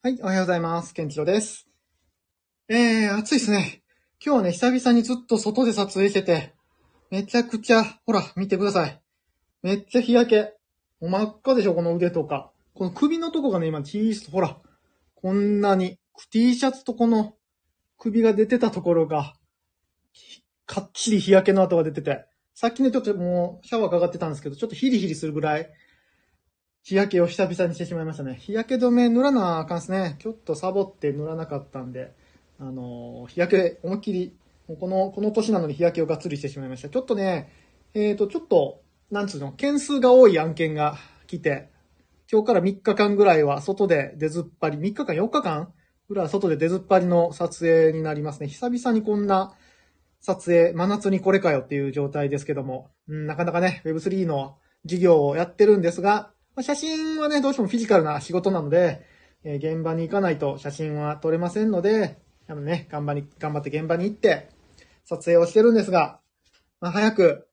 はい、おはようございます。ケンチロです。えー、暑いですね。今日はね、久々にずっと外で撮影してて、めちゃくちゃ、ほら、見てください。めっちゃ日焼け。もう真っ赤でしょ、この腕とか。この首のとこがね、今、T シャツ、ほら、こんなに、T シャツとこの首が出てたところが、かっちり日焼けの跡が出てて、さっきね、ちょっともうシャワーかかってたんですけど、ちょっとヒリヒリするぐらい、日焼けを久々にしてしまいましたね。日焼け止め塗らなあかんすね。ちょっとサボって塗らなかったんで、あのー日焼け思いっきり、この、この年なのに日焼けをがっつりしてしまいました。ちょっとね、えっ、と、ちょっと、なんつうの、件数が多い案件が来て、今日から3日間ぐらいは外で出ずっぱり、3日間、4日間ぐらいは外で出ずっぱりの撮影になりますね。久々にこんな撮影、真夏にこれかよっていう状態ですけども、うん、なかなかね、Web3 の授業をやってるんですが、まあ写真はね、どうしてもフィジカルな仕事なので、え現場に行かないと写真は撮れませんので、あのね、頑張り、頑張って現場に行って、撮影をしてるんですが、まあ、早く、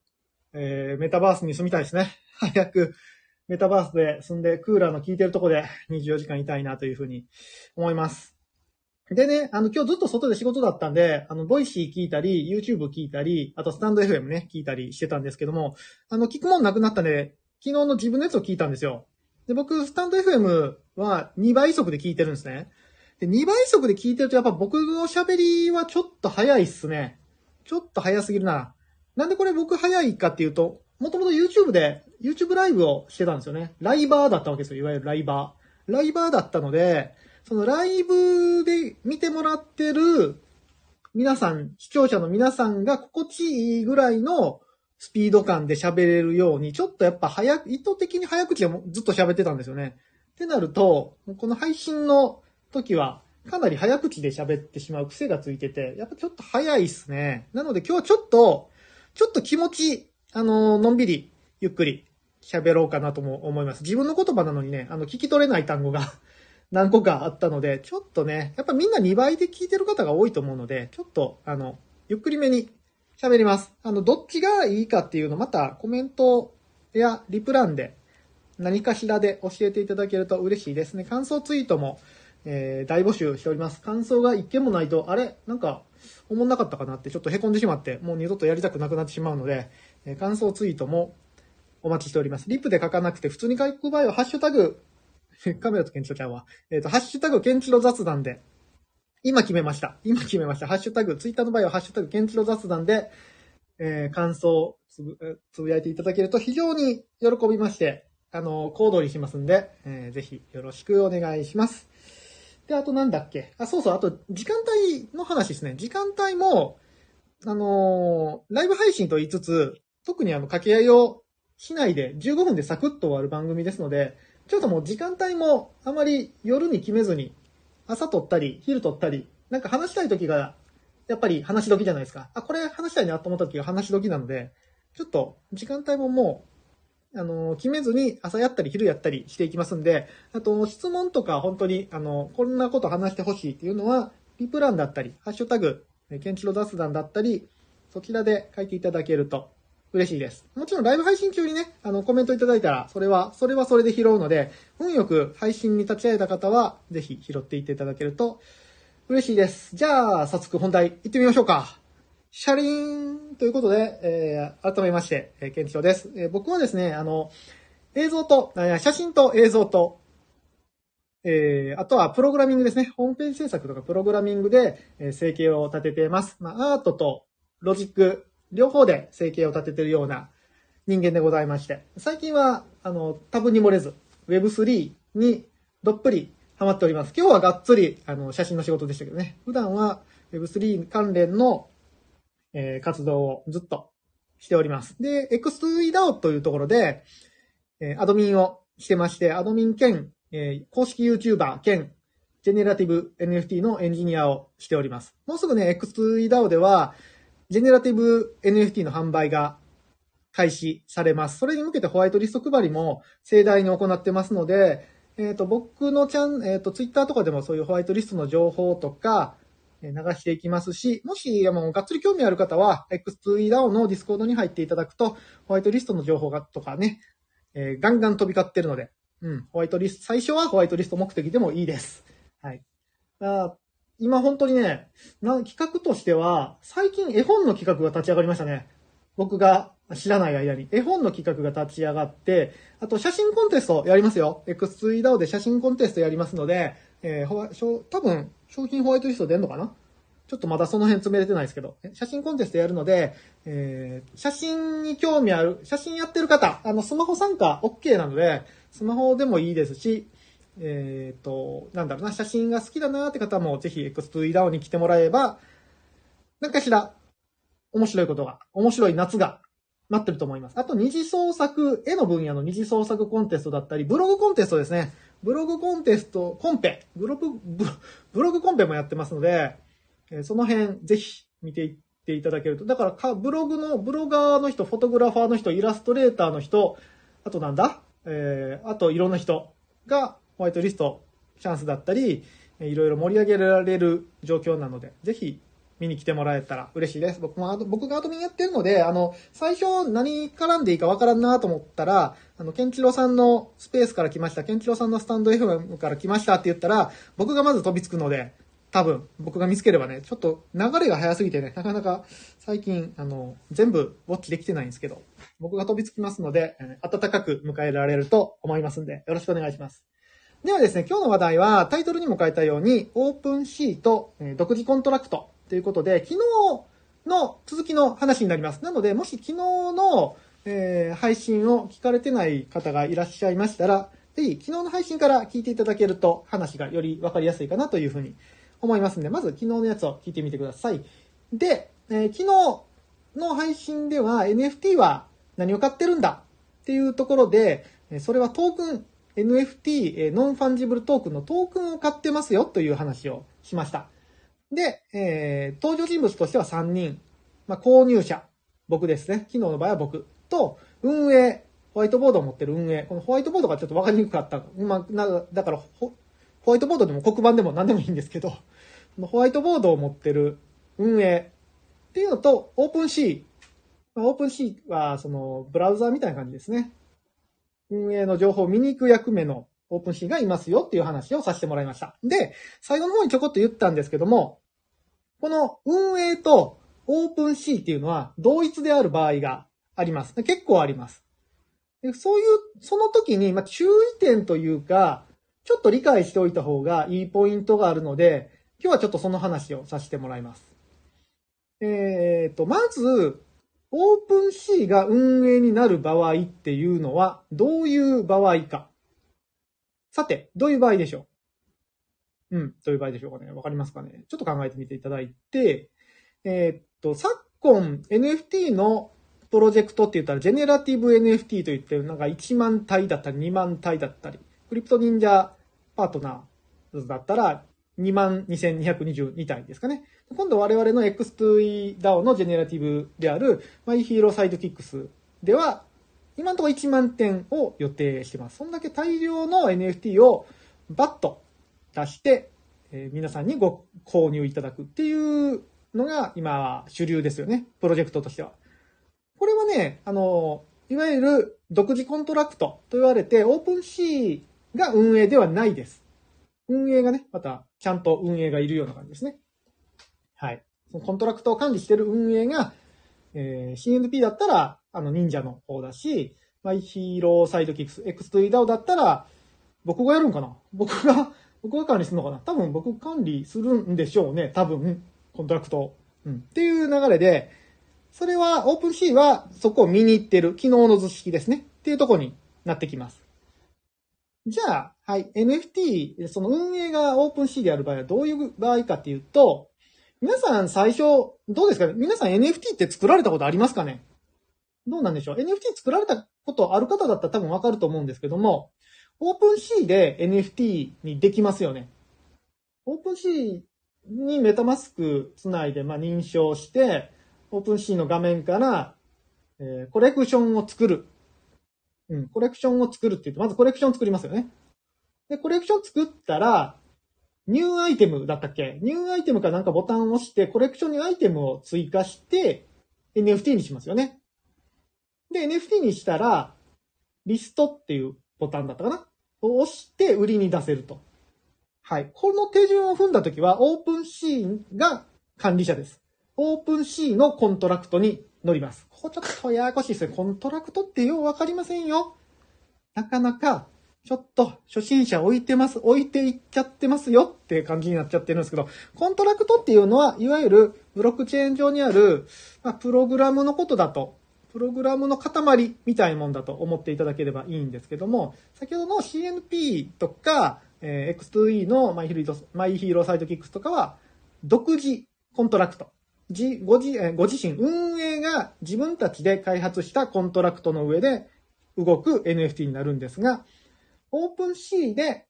えーメタバースに住みたいですね。早く、メタバースで住んで、クーラーの効いてるとこで24時間いたいなというふうに思います。でね、あの、今日ずっと外で仕事だったんで、あの、ボイシー聞いたり、YouTube 聞いたり、あとスタンド FM ね、聞いたりしてたんですけども、あの、聞くもんなくなったんで、昨日の自分のやつを聞いたんですよ。で、僕、スタンド FM は2倍速で聞いてるんですね。で、2倍速で聞いてるとやっぱ僕の喋りはちょっと早いっすね。ちょっと早すぎるな。なんでこれ僕早いかっていうと、もともと YouTube で、YouTube ライブをしてたんですよね。ライバーだったわけですよ。いわゆるライバー。ライバーだったので、そのライブで見てもらってる皆さん、視聴者の皆さんが心地いいぐらいのスピード感で喋れるように、ちょっとやっぱ早く、意図的に早口でもずっと喋ってたんですよね。ってなると、この配信の時は、かなり早口で喋ってしまう癖がついてて、やっぱちょっと早いっすね。なので今日はちょっと、ちょっと気持ち、あの、のんびり、ゆっくり喋ろうかなとも思います。自分の言葉なのにね、あの、聞き取れない単語が 何個かあったので、ちょっとね、やっぱみんな2倍で聞いてる方が多いと思うので、ちょっと、あの、ゆっくりめに喋ります。あの、どっちがいいかっていうのまたコメントやリプランで何かしらで教えていただけると嬉しいですね。感想ツイートも、えー大募集しております。感想が一件もないと、あれ？なんか、思んなかったかなってちょっと凹んでしまって、もう二度とやりたくなくなってしまうので、えー感想ツイートもお待ちしております。リップで書かなくて、普通に書く場合は、ハッシュタグ、カメラとケンチロちゃんは、えっ、と、ハッシュタグケンチロ雑談で、今決めました。今決めました。ハッシュタグ、ツイッターの場合は、ハッシュタグケンチロ雑談で、えー感想つぶ、つぶやいていただけると非常に喜びまして、あの、行動にしますんで、えーぜひよろしくお願いします。で、あとなんだっけ？あ、そうそう、あと、時間帯の話ですね。時間帯も、あのーライブ配信と言いつつ、特にあの、掛け合いをしないで、15分でサクッと終わる番組ですので、ちょっともう時間帯もあまり夜に決めずに、朝撮ったり、昼撮ったり、なんか話したい時が、やっぱり話し時じゃないですか。あ、これ話したいなと思った時が話し時なので、ちょっと時間帯ももう、あの、決めずに朝やったり昼やったりしていきますんで、あと質問とか本当に、あの、こんなこと話してほしいっていうのは、リプランだったり、ハッシュタグ、えケンチロ雑談だったり、そちらで書いていただけると嬉しいです。もちろんライブ配信中にね、あの、コメントいただいたら、それは、それはそれで拾うので、運よく配信に立ち会えた方は、ぜひ拾っていっていただけると嬉しいです。じゃあ、早速本題行ってみましょうか。シャリーンということで、えー改めまして、えー、ケンチロです。えー僕はですね、あの、映像と、写真と映像と、えーあとはプログラミングですね。ホームページ制作とかプログラミングで、えー生計を立てています。まあ、アートとロジック、両方で生計を立ててるような人間でございまして、最近は、あの、多分に漏れず、Web3 にどっぷりハマっております。今日はがっつり、あの、写真の仕事でしたけどね。普段は Web3 関連の、えー活動をずっとしております。で、X2EDAO というところで、えーアドミンをしてまして、アドミン兼、えー公式 YouTuber 兼、ジェネラティブ NFT のエンジニアをしております。もうすぐね、X2EDAO では、ジェネラティブ NFT の販売が開始されます。それに向けてホワイトリスト配りも盛大に行ってますので、えっ、と、僕のチャン、えっ、と、ツイッターとかでもそういうホワイトリストの情報とか、え流していきますし、もし、あの、がっつり興味ある方は、X2EDAO のディスコードに入っていただくと、ホワイトリストの情報が、とかね、えーガンガン飛び交ってるので、うん、ホワイトリスト、最初はホワイトリスト目的でもいいです。はい。あ今本当にね、な企画としては、最近絵本の企画が立ち上がりましたね。僕が知らない間に。絵本の企画が立ち上がって、あと写真コンテストやりますよ。X3DAO で写真コンテストやりますので、えーほわしょ多分、商品ホワイトリスト出んのかな？ちょっとまだその辺詰めれてないですけど、写真コンテストやるので、えー写真に興味ある、写真やってる方、あの、スマホ参加 OK なので、スマホでもいいですし、えっ、と、なんだろうな、写真が好きだなって方もぜひ X2DAO に来てもらえば、なんかしら、面白いことが、面白い夏が待ってると思います。あと、二次創作、絵の分野の二次創作コンテストだったり、ブログコンテストですね。ブログコンテスト、コンペ、ブログ、ブロブログコンペもやってますので、えその辺、ぜひ見ていっていただけると。だからか、ブログの、ブロガーの人、フォトグラファーの人、イラストレーターの人、あとなんだ？えー、あといろんな人がホワイトリストチャンスだったり、いろいろ盛り上げられる状況なので、ぜひ見に来てもらえたら嬉しいです。僕もアド、僕がアドミンやってるので、あの、最初何絡んでいいかわからんなと思ったら、あの、ケンチロさんのスペースから来ました、ケンチロさんのスタンド FM から来ましたって言ったら、僕がまず飛びつくので、多分、僕が見つければね、ちょっと流れが早すぎてね、なかなか最近、あの、全部ウォッチできてないんですけど、僕が飛びつきますので、え温かく迎えられると思いますんで、よろしくお願いします。ではですね、今日の話題はタイトルにも書いたように、オープンシーと、独自コントラクトということで、昨日の続きの話になります。なので、もし昨日の、えー配信を聞かれてない方がいらっしゃいましたら、ぜひ昨日の配信から聞いていただけると話がよりわかりやすいかなというふうに思いますんで、まず昨日のやつを聞いてみてください。で、えー昨日の配信では NFT は何を買ってるんだっていうところで、それはトークン、NFT、えノンファンジブルトークンのトークンを買ってますよという話をしました。で、えー登場人物としては3人。まあ、購入者。僕ですね。昨日の場合は僕。と、運営。ホワイトボードを持ってる運営。このホワイトボードがちょっとわかりにくかった。まあ、なだからホ、ホワイトボードでも黒板でも何でもいいんですけど、ホワイトボードを持ってる運営っていうのと、オープンシー。まオープンシーは、その、ブラウザーみたいな感じですね。運営の情報を見に行く役目のオープンシーがいますよっていう話をさせてもらいました。で、最後の方にちょこっと言ったんですけども、この運営とオープンシーっていうのは同一である場合があります。結構あります。でそういう、その時に、ま、注意点というか、ちょっと理解しておいた方がいいポイントがあるので、今日はちょっとその話をさせてもらいます。えーと、まず、オープンシーが運営になる場合っていうのは、どういう場合か。さて、どういう場合でしょう？うん、どういう場合でしょうかね？わかりますかね？ちょっと考えてみていただいて、えーっと、昨今 NFT のプロジェクトって言ったら、ジェネラティブ NFT と言って、なんか1万体だったり、2万体だったり、クリプト忍者パートナーだったら、22,222体ですかね。今度我々の X2EDAO のジェネラティブである MyHeroSidekicks では、今のところ1万点を予定してます。そんだけ大量の NFT をバッと出して、えー皆さんにご購入いただくっていうのが今は主流ですよね。プロジェクトとしては。これはね、あの、いわゆる独自コントラクトと言われて、オープンシーが運営ではないです。運営がね、またちゃんと運営がいるような感じですね。はい。そのコントラクトを管理してる運営が、えー CNP だったら、あの、忍者の方だし、マイヒーローサイドキックス、X2DAO だったら、僕がやるんかな？僕が、僕が管理するのかな？多分僕管理するんでしょうね。多分、コントラクト。うん。っていう流れで、それは、オープンシーはそこを見に行ってる、昨日の図式ですね。っていうとこになってきます。じゃあ、はい、NFT、その運営がオープンシーである場合はどういう場合かっていうと、皆さん最初、どうですかね？皆さん NFT って作られたことありますかね？どうなんでしょう ?NFT 作られたことある方だったら多分わかると思うんですけども、オープンシーで NFT にできますよね。OpenSea に MetaMask つないで、まあ、認証して、 OpenSea の画面から、えーコレクションを作る。うん、コレクションを作るって言って、まずコレクションを作りますよね。で、コレクション作ったら、ニューアイテムだったっけ？ニューアイテムかなんかボタンを押して、コレクションにアイテムを追加して、NFT にしますよね。で、NFT にしたら、リストっていうボタンだったかな？を押して売りに出せると。はい。この手順を踏んだときは、 OpenSea が管理者です。 OpenSea のコントラクトに乗ります。ここちょっとややこしいですね。コントラクトってようわかりませんよ。なかなか、ちょっと初心者置いてます、置いていっちゃってますよって感じになっちゃってるんですけど、コントラクトっていうのは、いわゆるブロックチェーン上にある、まあ、プログラムのことだと、プログラムの塊みたいなもんだと思っていただければいいんですけども、先ほどの CNP とか、えー、X2E のマイヒーローマイヒーローサイドキックスとかは、独自コントラクト。じご自えご自身、運営が自分たちで開発したコントラクトの上で動く NFT になるんですが、オープン C で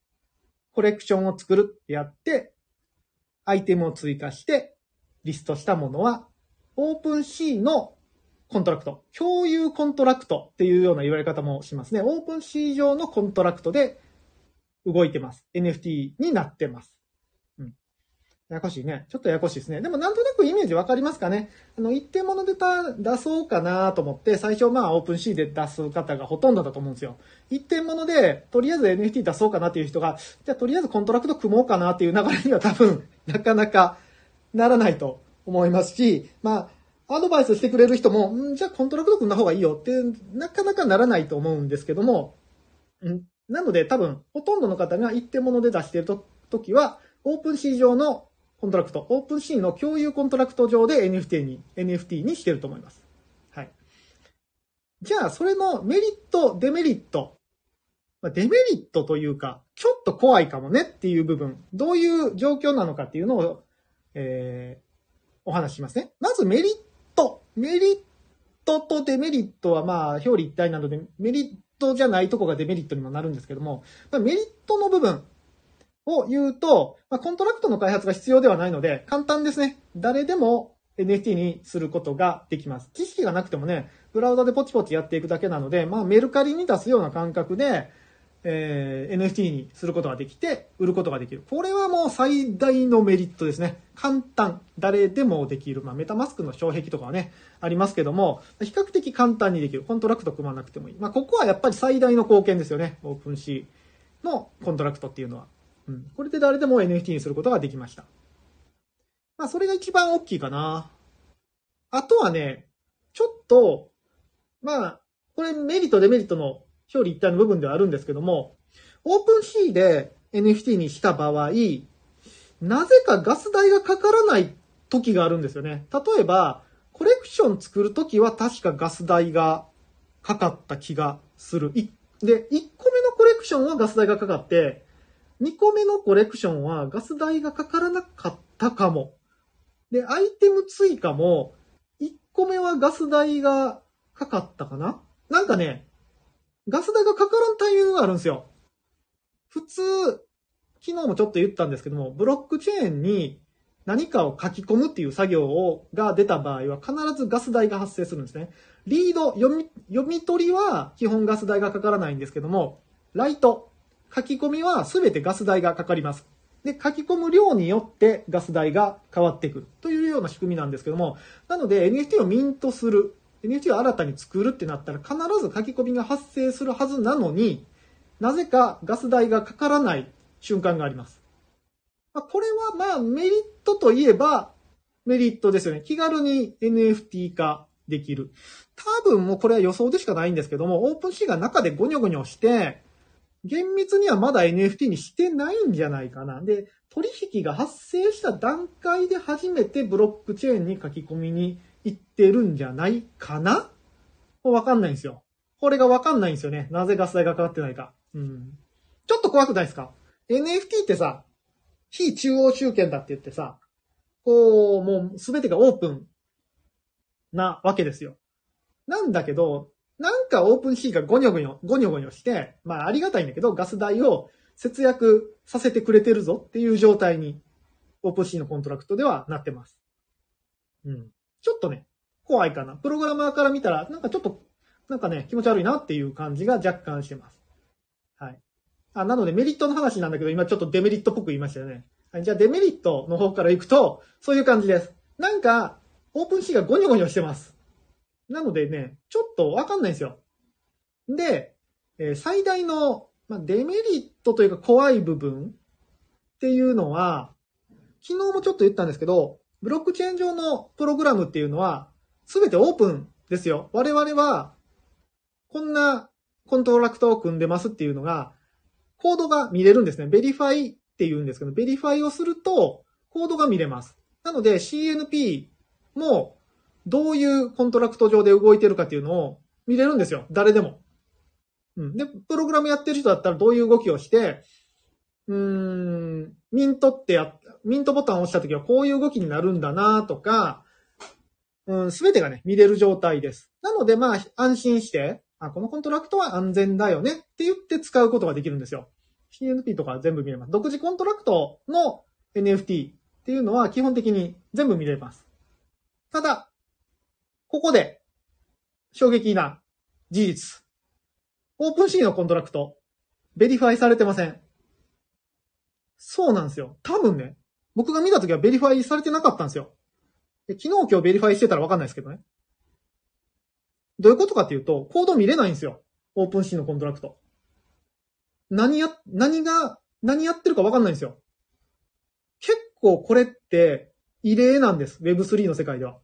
コレクションを作るってやって、アイテムを追加してリストしたものは、 OpenSea のコントラクト、共有コントラクトっていうような言われ方もしますね。オープン C 上のコントラクトで動いてます。NFT になってます。ややこしいね。ちょっとややこしいですね。でもなんとなくイメージわかりますかねあの、一点ものでた出そうかなと思って、最初まあオープン C で出す方がほとんどだと思うんですよ。一点もので、とりあえず NFT 出そうかなっていう人が、じゃあとりあえずコントラクト組もうかなっていう流れには多分、なかなかならないと思いますし、まあ、アドバイスしてくれる人も、んじゃあコントラクト組んだ方がいいよって、なかなかならないと思うんですけども、んなので多分、ほとんどの方が一点もので出してると時は、オープン C 上のコントラクト、オープン C の共有コントラクト上で NFT に、NFT にしてると思います。はい。じゃあ、それのメリット、デメリット。デメリットというか、ちょっと怖いかもねっていう部分、どういう状況なのかっていうのを、えー、お話ししますね。まずメリット。メリットとデメリットはまあ、表裏一体なので、メリットじゃないとこがデメリットにもなるんですけども、メリットの部分を言うと、まあ、コントラクトの開発が必要ではないので、簡単ですね。誰でも NFT にすることができます。知識がなくてもね、ブラウザでポチポチやっていくだけなので、まあ、メルカリに出すような感覚で、えー NFT にすることができて、売ることができる。これはもう最大のメリットですね。簡単。誰でもできる。まあ、 MetaMask の障壁とかはね、ありますけども、比較的簡単にできる。コントラクト組まなくてもいい。まあ、ここはやっぱり最大の貢献ですよね。オープン C のコントラクトっていうのは。うん。これで誰でも NFT にすることができました。まあ、それが一番大きいかな。あとはね、ちょっと、まあ、これメリット、デメリットの表裏一体の部分ではあるんですけども、オープン C で NFT にした場合、なぜかガス代がかからない時があるんですよね。例えば、コレクション作るときは確かガス代がかかった気がする。で、1個目のコレクションはガス代がかかって、2個目のコレクションはガス代がかからなかったかも。で、アイテム追加も、1個目はガス代がかかったかななんかね、ガス代がかからんタイミングがあるんですよ。普通、昨日もちょっと言ったんですけども、ブロックチェーンに何かを書き込むっていう作業をが出た場合は必ずガス代が発生するんですね。リード、読み、読み取りは基本ガス代がかからないんですけども、ライト、書き込みは全てガス代がかかります。で、書き込む量によってガス代が変わってくるというような仕組みなんですけども、なので NFT をミントする、NFT を新たに作るってなったら必ず書き込みが発生するはずなのに、なぜかガス代がかからない瞬間があります。ま、これはまあメリットといえばメリットですよね。気軽に NFT 化できる。多分もうこれは予想でしかないんですけども、オープンシーが中でゴニョゴニョして、厳密にはまだ NFT にしてないんじゃないかな。で、取引が発生した段階で初めてブロックチェーンに書き込みに行ってるんじゃないかな？わかんないんですよ。これがわかんないんですよね。なぜガス代がかかってないか。うん。ちょっと怖くないですか ?NFT ってさ、非中央集権だって言ってさ、こう、もうすべてがオープンなわけですよ。なんだけど、なんか OpenSea がゴニョゴニョ、ゴニョゴニョして、まあありがたいんだけど、ガス代を節約させてくれてるぞっていう状態に、 OpenSea のコントラクトではなってます。うん。ちょっとね、怖いかな。プログラマーから見たら、なんかちょっと、なんかね、気持ち悪いなっていう感じが若干してます。はい。あ、なのでメリットの話なんだけど、今ちょっとデメリットっぽく言いましたよね。はい、じゃあデメリットの方から行くと、そういう感じです。なんか、OpenSea がゴニョゴニョしてます。なのでね、ちょっとわかんないんですよ。で、えー最大の、まあ、デメリットというか怖い部分っていうのは、昨日もちょっと言ったんですけど、ブロックチェーン上のプログラムっていうのは、すべてオープンですよ。我々は、こんなコントラクトを組んでますっていうのが、コードが見れるんですね。ベリファイって言うんですけど、ベリファイをすると、コードが見れます。なので CNP も、どういうコントラクト上で動いてるかっていうのを見れるんですよ。誰でも。うん。で、プログラムやってる人だったらどういう動きをして、うん、ミントってや、ミントボタンを押した時はこういう動きになるんだなとか、うん、すべてがね、見れる状態です。なので、まあ、安心して、あ、このコントラクトは安全だよねって言って使うことができるんですよ。CNP とか全部見れます。独自コントラクトの NFT っていうのは基本的に全部見れます。ただ、ここで、衝撃な事実。 OpenSea のコントラクト、ベリファイされてません。そうなんですよ。多分ね、僕が見たときはベリファイされてなかったんですよ。で昨日今日ベリファイしてたらわかんないですけどね。どういうことかっていうと、コード見れないんですよ。OpenSea のコントラクト。何や、何が、何やってるかわかんないんですよ。結構これって異例なんです。Web3 の世界では。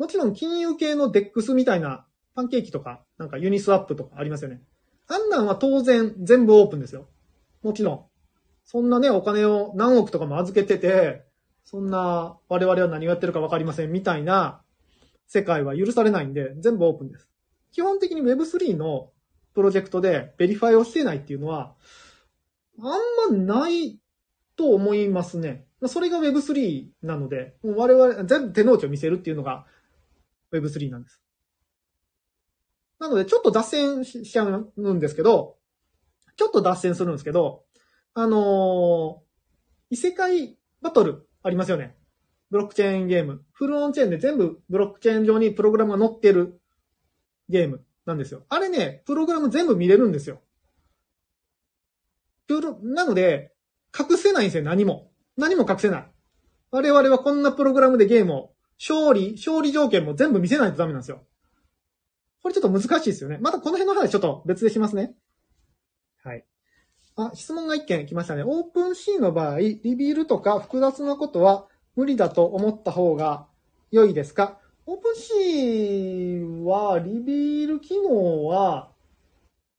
もちろん金融系の DEX みたいな Pancake とか、なんか Uniswap とかありますよね。あんなんは当然全部オープンですよ。もちろん。そんなね、お金を何億とかも預けてて、そんな我々は何をやってるかわかりませんみたいな世界は許されないんで、全部オープンです。基本的に Web3 のプロジェクトで verify をしてないっていうのは、あんまないと思いますね。それが Web3 なので、もう我々全部手の内を見せるっていうのが Web3 なんです。なので、ちょっと脱線しちゃうんですけど、ちょっと脱線するんですけど、あの、異世界バトルありますよね。ブロックチェーンゲーム。フルオンチェーンで全部ブロックチェーン上にプログラムが載ってるゲームなんですよ。あれね、プログラム全部見れるんですよ。なので、隠せないんですよ、何も。何も隠せない。我々はこんなプログラムでゲームを、勝利、勝利条件も全部見せないとダメなんですよ。これちょっと難しいですよね。またこの辺の話ちょっと別でしますね。はい。あ、質問が一件来ましたね。オープンシーの場合、リビールとか複雑なことは無理だと思った方が良いですか？ OpenSea は、 reveal 機能は、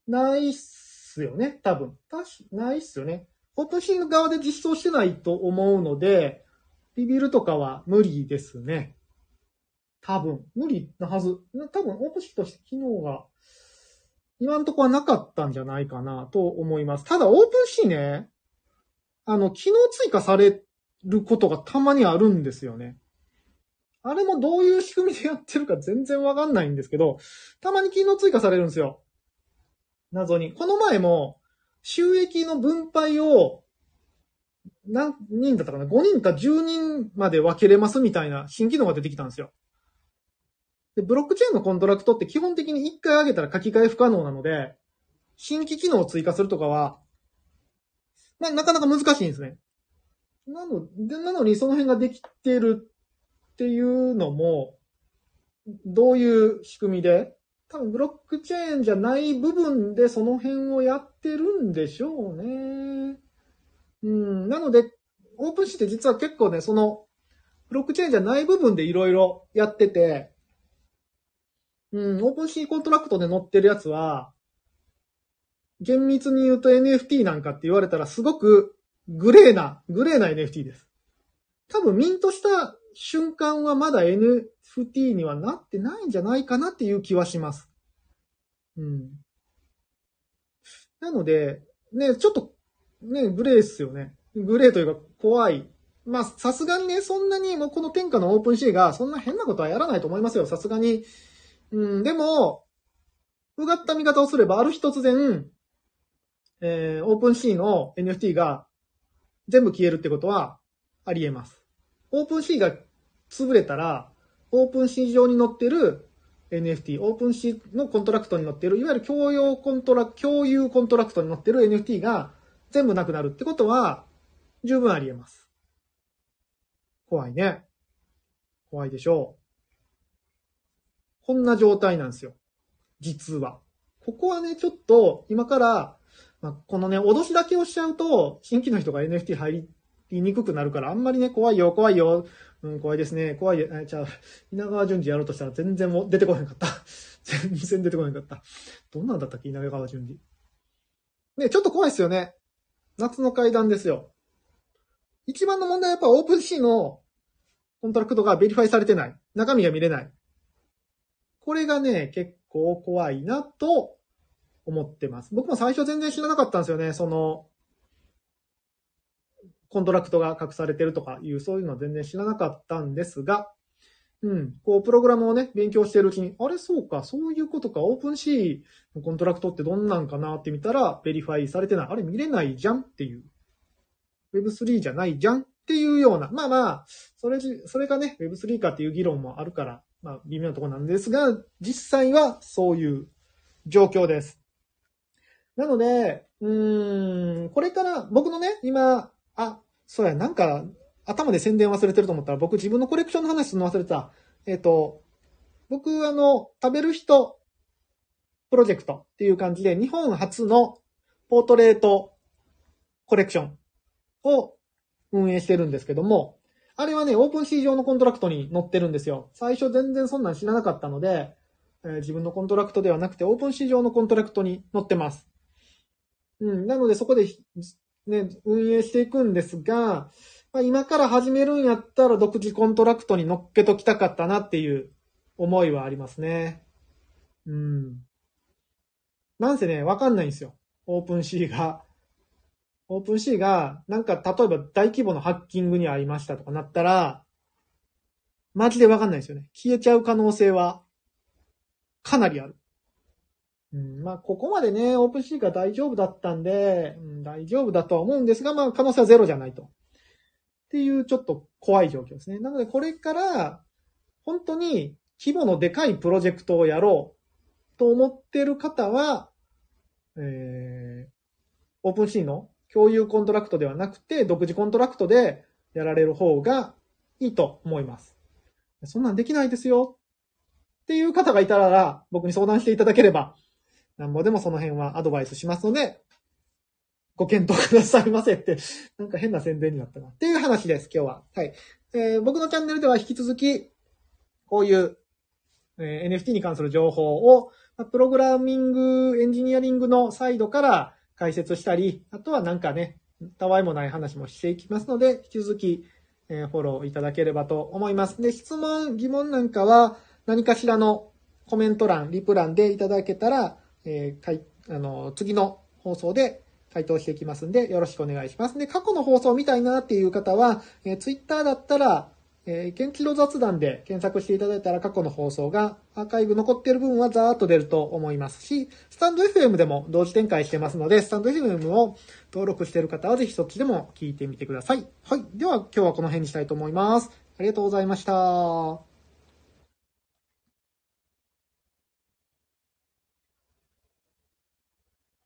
ないっすよね。多分。確かないっすよね。 OpenSea 側で実装してないと思うので、 reveal とかは無理ですね。多分。無理なはず。多分、 OpenSea として機能が、今んとこはなかったんじゃないかなと思います。ただ、 OpenSea ね、あの、機能追加されることがたまにあるんですよね。あれもどういう仕組みでやってるか全然わかんないんですけど、たまに機能追加されるんですよ。謎に。この前も、収益の分配を、何人だったかな ?5 人か10人まで分けれますみたいな新機能が出てきたんですよ。で、ブロックチェーンのコントラクトって基本的に1回上げたら書き換え不可能なので、新規機能を追加するとかは、まあ、なかなか難しいんですね。なので、なのにその辺ができてるっていうのも、どういう仕組みで？多分ブロックチェーンじゃない部分でその辺をやってるんでしょうね。うん。なので、オープンシーって実は結構ね、その、ブロックチェーンじゃない部分でいろいろやってて、うん、 OpenSea コントラクトで載ってるやつは、厳密に言うと NFT なんかって言われたらすごくグレーな、グレーな NFT です。多分ミントした瞬間はまだ NFT にはなってないんじゃないかなっていう気はします。うん。なので、ね、ちょっと、ね、グレーっすよね。グレーというか怖い。まあ、さすがにね、そんなにもうこの天下の OpenSea がそんな変なことはやらないと思いますよ。さすがに。うん、でも、うがった見方をすれば、ある日突然、えー、 OpenSea の NFT が全部消えるってことはあり得ます。 OpenSea が潰れたら、 OpenSea 上に載ってる NFT、 OpenSea のコントラクトに載ってる、いわゆる共用コントラ、共有コントラクトに載ってる NFT が全部なくなるってことは、十分あり得ます。怖いね。怖いでしょう。こんな状態なんですよ。実は。ここはね、ちょっと、今から、まあ、このね、脅しだけをしちゃうと、新規の人が NFT 入りにくくなるから、あんまりね、怖いよ、怖いよ、うん、怖いですね、怖いよ、え、じゃあ、稲川淳二やろうとしたら全然もう出てこへんかった。全然出てこへんかった。どんなんだったっけ、稲川淳二。ね、ちょっと怖いですよね。夏の怪談ですよ。一番の問題はやっぱ OpenSea のコントラクトが verify されてない。中身が見れない。これがね、結構怖いなと思ってます。僕も最初全然知らなかったんですよね。その、コントラクトが隠されてるとかいう、そういうのは全然知らなかったんですが、うん。こう、プログラムをね、勉強してるうちに、あれ、そうか、そういうことか、 OpenSeaのコントラクトってどんなんかなって見たら、 verify されてない。あれ、見れないじゃんっていう。Web3 じゃないじゃんっていうような。まあまあ、それ、それがね、Web3 かっていう議論もあるから、まあ、微妙なところなんですが、実際はそういう状況です。なので、うーん、これから僕のね、今、あ、そうや、なんか、頭で宣伝忘れてると思ったら、僕自分のコレクションの話するの忘れてた。えっ、ー、と、僕、あの、食べる人プロジェクトっていう感じで、日本初のポートレートコレクションを運営してるんですけども、あれはね、 OpenSea 上のコントラクトに載ってるんですよ。最初全然そんなん知らなかったので、えー、自分のコントラクトではなくて、 OpenSea 上のコントラクトに載ってます。うん、なのでそこで、ね、運営していくんですが、まあ、今から始めるんやったら独自コントラクトに乗っけときたかったなっていう思いはありますね。うん。なんせね、わかんないんですよ。 OpenSea が。 OpenSea が、なんか例えば大規模なハッキングにありましたとかなったら、マジでわかんないですよね。消えちゃう可能性は、かなりある。うん、まあ、ここまでね、 OpenSea が大丈夫だったんで、うん、大丈夫だとは思うんですが、まあ、可能性はゼロじゃないと。っていうちょっと怖い状況ですね。なので、これから、本当に規模のでかいプロジェクトをやろうと思ってる方は、えー、 OpenSea の共有コントラクトではなくて、独自コントラクトでやられる方がいいと思います。そんなんできないですよっていう方がいたら、僕に相談していただければ、なんぼでもその辺はアドバイスしますので、ご検討くださいませって、なんか変な宣伝になったな。っていう話です、今日は。はい。えー、僕のチャンネルでは引き続き、こういう、えー、NFT に関する情報を、プログラミング、エンジニアリングのサイドから解説したり、あとはなんかね、たわいもない話もしていきますので、引き続き、えー、フォローいただければと思います。で、質問、疑問なんかは、何かしらのコメント欄、リプ欄でいただけたら、えー、かい、あの、次の放送で回答していきますんで、よろしくお願いします。で、過去の放送を見たいなっていう方は、えー、Twitter だったら、えー、元気の雑談で検索していただいたら過去の放送がアーカイブ残っている分はザーッと出ると思いますし、スタンド FM でも同時展開してますので、スタンド FM を登録している方はぜひそっちでも聞いてみてください。はい。では今日はこの辺にしたいと思います。ありがとうございました。